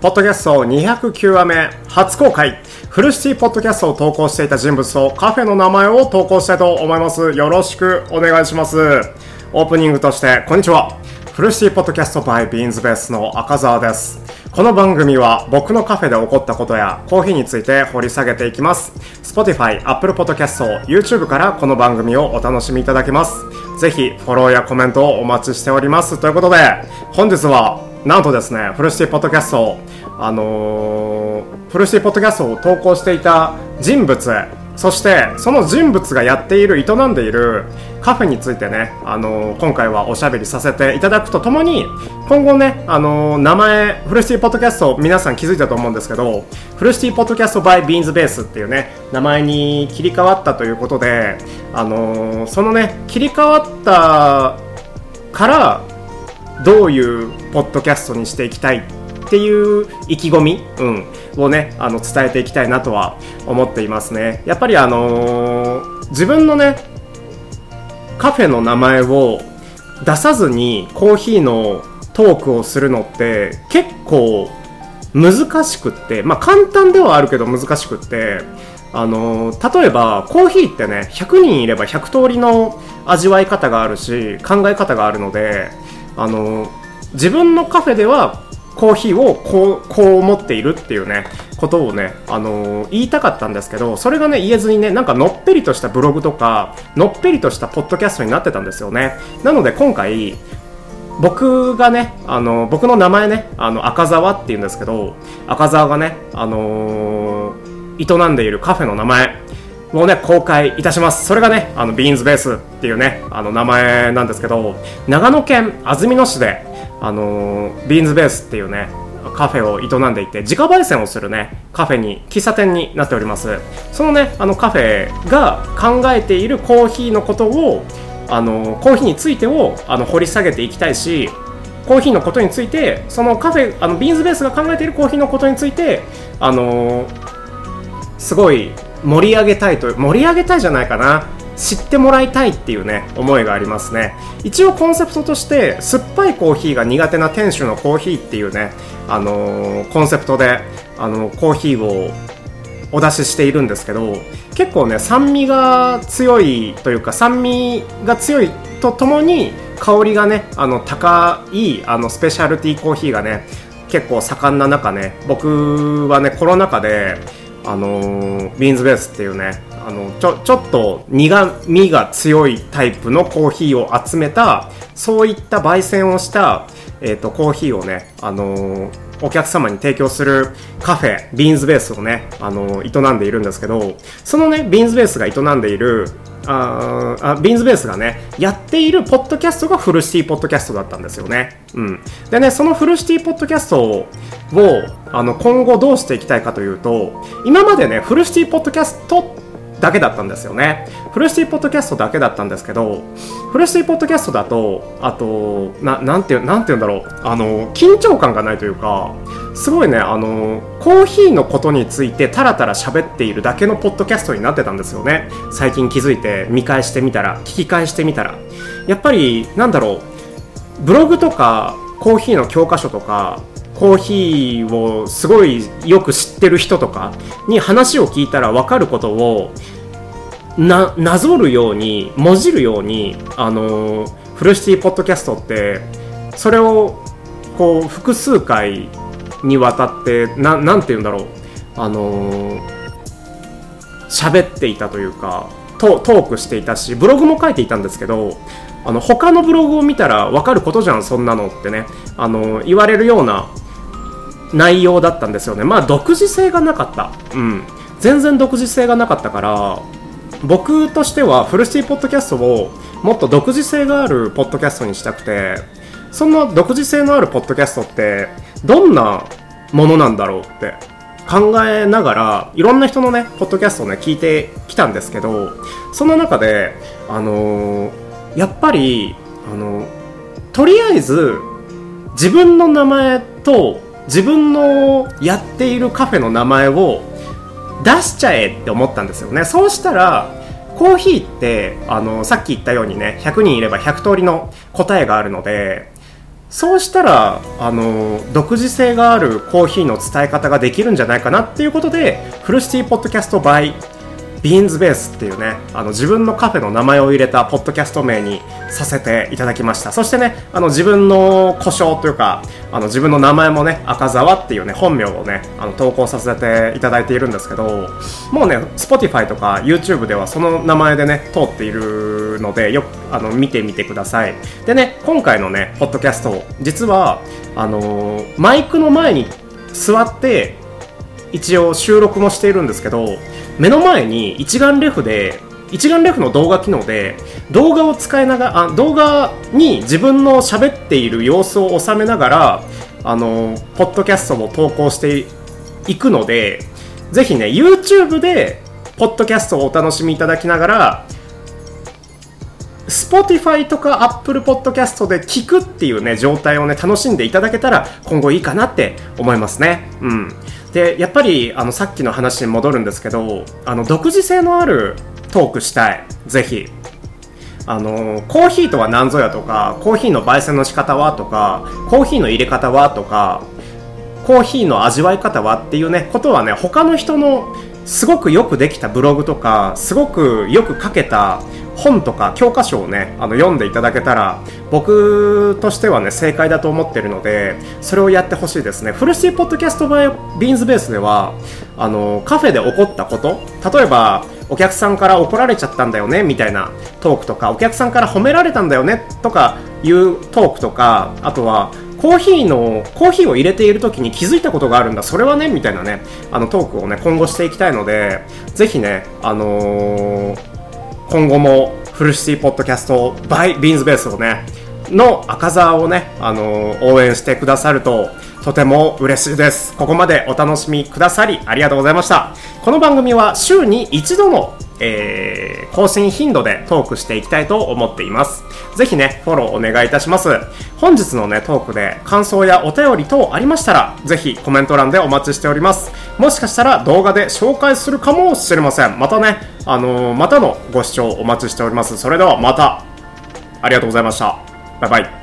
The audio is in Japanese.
ポッドキャスト209話目初公開。フルシティポッドキャストを投稿していた人物とカフェの名前を投稿したいと思います。よろしくお願いします。オープニングとしてこんにちは。フルシティポッドキャスト by ビーンズベースの赤澤です。この番組は僕のカフェで起こったことやコーヒーについて掘り下げていきます。Spotify、Apple Podcast、YouTube からこの番組をお楽しみいただけます。ぜひフォローやコメントをお待ちしております。ということで本日はなんとですねフルシティポッドキャストあのー、フルシティポッドキャストを投稿していた人物そしてその人物がやっている営んでいるカフェについてね、あのー、今回はおしゃべりさせていただくとともに今後ね、あのー、名前フルシティポッドキャスト皆さん気づいたと思うんですけどフルシティポッドキャスト by ビーンズベースっていうね名前に切り替わったということで、あのそのね切り替わったからどういうポッドキャストにしていきたいっていう意気込み、うん、をねあの伝えていきたいなとは思っていますね。やっぱりあのー、自分のねカフェの名前を出さずにコーヒーのトークをするのって結構難しくって、まあ簡単ではあるけど難しくって、あの例えばコーヒーってね100人いれば100通りの味わい方があるし考え方があるのであの自分のカフェではコーヒーをこうこう思っているっていうねことをね、あのー、言いたかったんですけどそれがね言えずにねなんかのっぺりとしたブログとかのっぺりとしたポッドキャストになってたんですよねなので今回僕がね、あの僕の名前ね、あの赤沢っていうんですけど、赤沢がね、あのー、営んでいるカフェの名前をね、公開いたします。それがね、あの、ビーンズベースっていうね、あの、名前なんですけど、長野県安曇野市で、あの、ビーンズベースっていうねカフェを営んでいて自家焙煎をするねカフェに喫茶店になっております。そのねあのカフェが考えているコーヒーのことをあのコーヒーについてをあの掘り下げていきたいしコーヒーのことについてそのカフェあのビーンズベースが考えているコーヒーのことについてあのすごい盛り上げたいと盛り上げたいじゃないかな。知ってもらいたいっていうね思いがありますね。一応コンセプトとして酸っぱいコーヒーが苦手な店主のコーヒーっていうねあのー、コンセプトであのコーヒーをお出ししているんですけど結構ね酸味が強いというか酸味が強いとともに香りがねあの高いあのスペシャルティーコーヒーがね結構盛んな中ね僕はねコロナ禍であの、ビーンズベースっていうねあのちょちょっと苦みが強いタイプのコーヒーを集めたそういった焙煎をした、えーと、コーヒーをね、あのー、お客様に提供するカフェビーンズベースをね、あの、営んでいるんですけどそのねビーンズベースが営んでいるああビーンズベースがねやっているポッドキャストがフルシティポッドキャストだったんですよね、うん、でねそのフルシティポッドキャストをあの今後どうしていきたいかというと今までねフルシティポッドキャストだけだったんですよね。フルシティポッドキャストだけだったんですけど、フルシティポッドキャストだと、あと、ななんて、なんて言うんだろう、あの、緊張感がないというか、すごいね、あの、コーヒーのことについてタラタラ喋っているだけのポッドキャストになってたんですよね。最近気づいて見返してみたら、聞き返してみたら。やっぱり、なんだろう、ブログとか、コーヒーの教科書とか、コーヒーをすごいよく知ってる人とかに話を聞いたら分かることをななぞるようにもじるようにあのフルシティポッドキャストってそれをこう複数回にわたってななんて言うんだろう。あの喋っていたというかトークしていたしブログも書いていたんですけどあの他のブログを見たら分かることじゃんそんなのってね。あの言われるような内容だったんですよね。まあ独自性がなかった。うん。全然独自性がなかったから僕としてはフルシティポッドキャストをもっと独自性があるポッドキャストにしたくてそんな独自性のあるポッドキャストってどんなものなんだろうって考えながらいろんな人のねポッドキャストをね聞いてきたんですけどその中であのー、やっぱりあのとりあえず自分の名前と自分のやっているカフェの名前を出しちゃえって思ったんですよね。そうしたらコーヒーってあのさっき言ったようにね100人いれば100通りの答えがあるのでそうしたらあの独自性があるコーヒーの伝え方ができるんじゃないかなっていうことでフルシティポッドキャスト by ビーンズベースっていうねあの自分のカフェの名前を入れたポッドキャスト名にさせていただきました。そしてねあの自分の故障というかあの自分の名前もね赤澤っていうね本名をねあの投稿させていただいているんですけどもうね Spotify とか YouTube ではその名前でね通っているのでよくあの見てみてください。でね今回のねポッドキャスト実はあのマイクの前に座って一応収録もしているんですけど目の前に一眼レフで一眼レフの動画機能で動画を使いながら動画に自分の喋っている様子を収めながらあのポッドキャストも投稿していくのでぜひね YouTube でポッドキャストをお楽しみいただきながら Spotify とか Apple Podcast で聞くっていうね状態をね楽しんでいただけたら今後いいかなって思いますね。うん。でやっぱりあのさっきの話に戻るんですけどあの独自性のあるトークしたい。ぜひ。あのコーヒーとは何ぞやとかコーヒーの焙煎の仕方はとかコーヒーの入れ方はとかコーヒーの味わい方はっていうねことはね他の人のすごくよくできたブログとかすごくよく書けた本とか教科書をねあの読んでいただけたら僕としてはね正解だと思ってるのでそれをやってほしいですね。フルシティポッドキャストバイビーンズベースではあのカフェで起こったこと例えばお客さんから怒られちゃったんだよねみたいなトークとかお客さんから褒められたんだよねとかいうトークとかあとはコーヒーのコーヒーを入れている時に気づいたことがあるんだそれはねみたいなねあのトークをね今後していきたいのでぜひねあのー今後もフルシティポッドキャスト by ビーンズベースをねの赤澤をね、あのー、応援してくださるととても嬉しいです。ここまでお楽しみくださりありがとうございました。この番組は週に一度の、えー、更新頻度でトークしていきたいと思っています。ぜひね、フォローお願いいたします。本日のね、トークで感想やお便り等ありましたら、ぜひコメント欄でお待ちしております。もしかしたら動画で紹介するかもしれません。またね、あのー、またのご視聴お待ちしております。それではまた、ありがとうございました。バイバイ。